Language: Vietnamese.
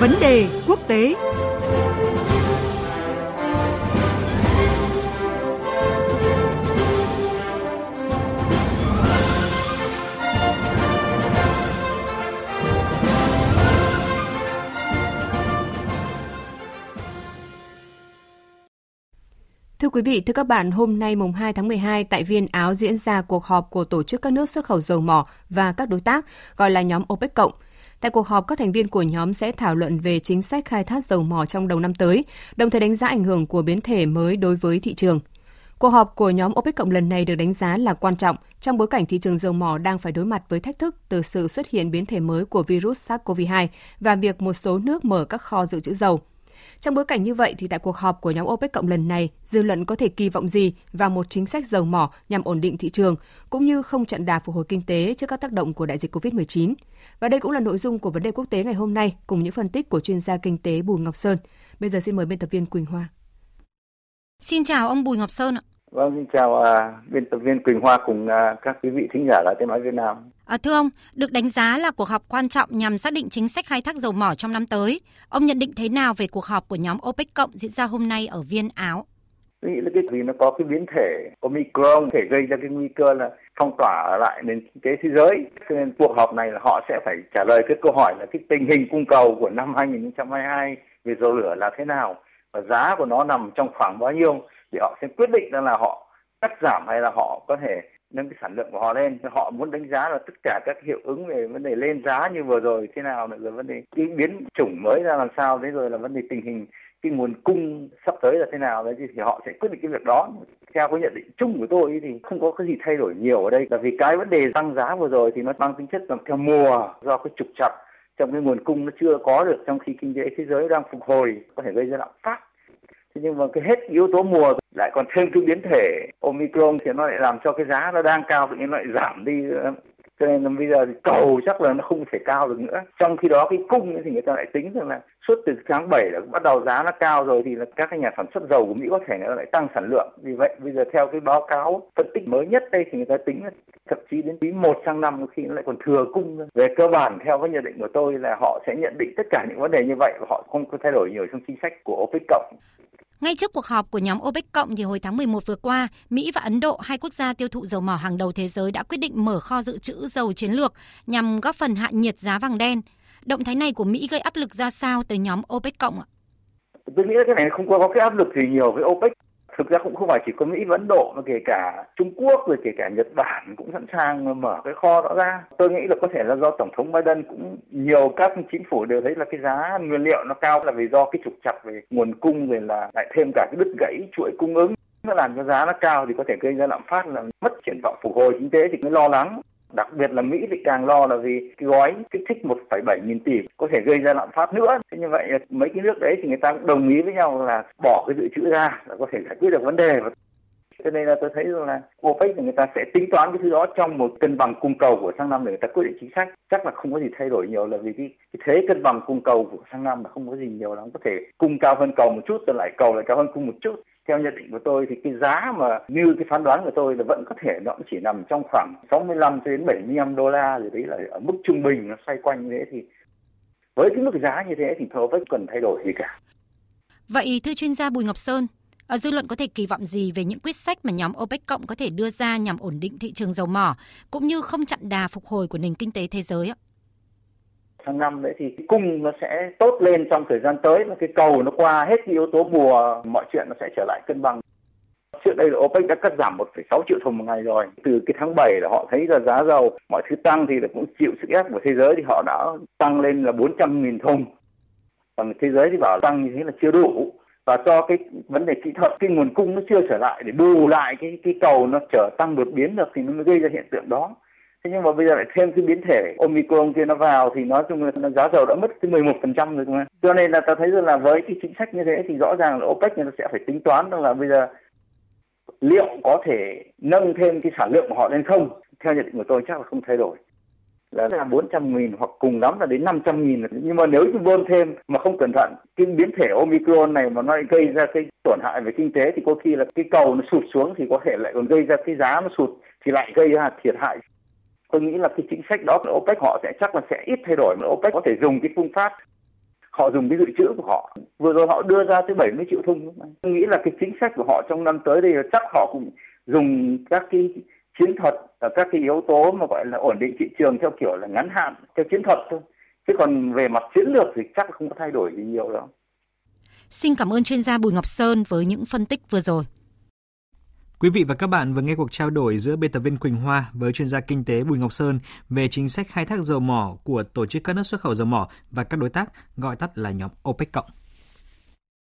Vấn đề quốc tế Thưa quý vị, thưa các bạn, hôm nay mùng 2 tháng 12 tại Viên Áo diễn ra cuộc họp của Tổ chức các nước xuất khẩu dầu mỏ và các đối tác, gọi là nhóm OPEC cộng. Tại cuộc họp, các thành viên của nhóm sẽ thảo luận về chính sách khai thác dầu mỏ trong đầu năm tới, đồng thời đánh giá ảnh hưởng của biến thể mới đối với thị trường. Cuộc họp của nhóm OPEC cộng lần này được đánh giá là quan trọng trong bối cảnh thị trường dầu mỏ đang phải đối mặt với thách thức từ sự xuất hiện biến thể mới của virus SARS-CoV-2 và việc một số nước mở các kho dự trữ dầu. Trong bối cảnh như vậy thì tại cuộc họp của nhóm OPEC cộng lần này, dư luận có thể kỳ vọng gì vào một chính sách dầu mỏ nhằm ổn định thị trường cũng như không chặn đà phục hồi kinh tế trước các tác động của đại dịch COVID-19. Và đây cũng là nội dung của vấn đề quốc tế ngày hôm nay cùng những phân tích của chuyên gia kinh tế Bùi Ngọc Sơn. Bây giờ xin mời biên tập viên Quỳnh Hoa. Xin chào ông Bùi Ngọc Sơn ạ. Vâng, xin chào uh, biên tập viên Quỳnh Hoa cùng uh, các quý vị thính giả lại tiếng nói Việt Nam. À, thưa ông, được đánh giá là cuộc họp quan trọng nhằm xác định chính sách khai thác dầu mỏ trong năm tới. Ông nhận định thế nào về cuộc họp của nhóm OPEC cộng diễn ra hôm nay ở Viên Áo? Tôi nghĩ là cái vì nó có cái biến thể Omicron thể gây ra cái nguy cơ là phong tỏa lại nền kinh tế thế giới. Cho nên cuộc họp này là họ sẽ phải trả lời cái câu hỏi là cái tình hình cung cầu của năm 2022 về dầu lửa là thế nào và giá của nó nằm trong khoảng bao nhiêu để họ sẽ quyết định là họ cắt giảm hay là họ có thể nâng cái sản lượng của họ lên. Họ muốn đánh giá là tất cả các hiệu ứng về vấn đề lên giá như vừa rồi thế nào rồi vấn đề cái biến chủng mới ra làm sao đấy rồi là vấn đề tình hình cái nguồn cung sắp tới là thế nào đấy, thì họ sẽ quyết định cái việc đó. Theo cái nhận định chung của tôi thì không có cái gì thay đổi nhiều ở đây. Là vì cái vấn đề tăng giá vừa rồi thì nó mang tính chất là theo mùa do cái trục chặt trong cái nguồn cung nó chưa có được trong khi kinh tế thế giới đang phục hồi, có thể gây ra lạm phát. Thế nhưng mà cái hết yếu tố mùa lại còn thêm cái biến thể omicron thì nó lại làm cho cái giá nó đang cao tự nhiên lại giảm đi cho nên là bây giờ thì cầu chắc là nó không thể cao được nữa. Trong khi đó cái cung thì người ta lại tính rằng là suốt từ tháng 7 là bắt đầu giá nó cao rồi thì là các cái nhà sản xuất dầu của Mỹ có thể nó lại tăng sản lượng. Vì vậy, bây giờ theo cái báo cáo phân tích mới nhất đây thì người ta tính là thậm chí đến quý 1 sang năm khi nó lại còn thừa cung về cơ bản, theo cái nhận định của tôi là họ sẽ nhận định tất cả những vấn đề như vậy và họ không có thay đổi nhiều trong chính sách của OPEC cộng ngay trước cuộc họp của nhóm OPEC cộng thì hồi tháng 11 vừa qua, Mỹ và Ấn Độ, hai quốc gia tiêu thụ dầu mỏ hàng đầu thế giới đã quyết định mở kho dự trữ dầu chiến lược nhằm góp phần hạ nhiệt giá vàng đen. Động thái này của Mỹ gây áp lực ra sao tới nhóm OPEC cộng ạ? Tôi nghĩ cái này không có cái áp lực gì nhiều với OPEC thực ra cũng không phải chỉ có Mỹ và Ấn Độ, mà kể cả Trung Quốc rồi kể cả Nhật Bản cũng sẵn sàng mở cái kho đó ra. Tôi nghĩ là có thể là do Tổng thống Biden cũng, nhiều các chính phủ đều thấy là cái giá nguyên liệu nó cao là vì do cái trục chặt về nguồn cung rồi là lại thêm cả cái đứt gãy chuỗi cung ứng nó làm cho giá nó cao thì có thể gây ra lạm phát là mất triển vọng phục hồi kinh tế thì mới lo lắng đặc biệt là Mỹ thì càng lo là vì cái gói kích thích 1,7 nghìn tỷ có thể gây ra lạm phát nữa. Thế như vậy mấy cái nước đấy thì người ta cũng đồng ý với nhau là bỏ cái dự trữ ra là có thể giải quyết được vấn đề. Cho nên là tôi thấy rằng là OPEC thì người ta sẽ tính toán cái thứ đó trong một cân bằng cung cầu của sang năm để người ta quyết định chính sách. Chắc là không có gì thay đổi nhiều là vì cái, cái thế cân bằng cung cầu của sang năm là không có gì nhiều lắm. Có thể cung cao hơn cầu một chút rồi lại cầu lại cao hơn cung một chút theo nhận định của tôi thì cái giá mà như cái phán đoán của tôi là vẫn có thể nó cũng chỉ nằm trong khoảng 65 đến 75 đô la rồi đấy là ở mức trung bình nó xoay quanh như thế thì với cái mức giá như thế thì thầu vẫn cần thay đổi gì cả. Vậy thưa chuyên gia Bùi Ngọc Sơn, ở dư luận có thể kỳ vọng gì về những quyết sách mà nhóm OPEC cộng có thể đưa ra nhằm ổn định thị trường dầu mỏ cũng như không chặn đà phục hồi của nền kinh tế thế giới ạ? Tháng năm đấy thì cái cung nó sẽ tốt lên trong thời gian tới và cái cầu nó qua hết cái yếu tố mùa mọi chuyện nó sẽ trở lại cân bằng trước đây là OPEC đã cắt giảm 1,6 triệu thùng một ngày rồi. Từ cái tháng 7 là họ thấy là giá dầu mọi thứ tăng thì cũng chịu sức ép của thế giới thì họ đã tăng lên là 400.000 thùng. Còn thế giới thì bảo tăng như thế là chưa đủ và cho cái vấn đề kỹ thuật cái nguồn cung nó chưa trở lại để bù lại cái cái cầu nó trở tăng đột biến được thì nó mới gây ra hiện tượng đó thế nhưng mà bây giờ lại thêm cái biến thể omicron kia nó vào thì nói chung là giá dầu đã mất cái 11 phần trăm rồi mà. Cho nên là ta thấy rằng là với cái chính sách như thế thì rõ ràng là OPEC nó sẽ phải tính toán rằng là bây giờ liệu có thể nâng thêm cái sản lượng của họ lên không? Theo nhận định của tôi chắc là không thay đổi. Là là 400 nghìn hoặc cùng lắm là đến 500 nghìn. Nhưng mà nếu như bơm thêm mà không cẩn thận, cái biến thể Omicron này mà nó gây ra cái tổn hại về kinh tế thì có khi là cái cầu nó sụt xuống thì có thể lại còn gây ra cái giá nó sụt thì lại gây ra thiệt hại tôi nghĩ là cái chính sách đó của OPEC họ sẽ chắc là sẽ ít thay đổi, mà OPEC có thể dùng cái phương pháp. Họ dùng cái dự trữ của họ. Vừa rồi họ đưa ra tới 70 triệu thùng. Tôi nghĩ là cái chính sách của họ trong năm tới đây là chắc họ cũng dùng các cái chiến thuật và các cái yếu tố mà gọi là ổn định thị trường theo kiểu là ngắn hạn, theo chiến thuật thôi. Chứ còn về mặt chiến lược thì chắc không có thay đổi gì nhiều đâu. Xin cảm ơn chuyên gia Bùi Ngọc Sơn với những phân tích vừa rồi. Quý vị và các bạn vừa nghe cuộc trao đổi giữa biên tập viên Quỳnh Hoa với chuyên gia kinh tế Bùi Ngọc Sơn về chính sách khai thác dầu mỏ của Tổ chức các nước xuất khẩu dầu mỏ và các đối tác, gọi tắt là nhóm OPEC cộng.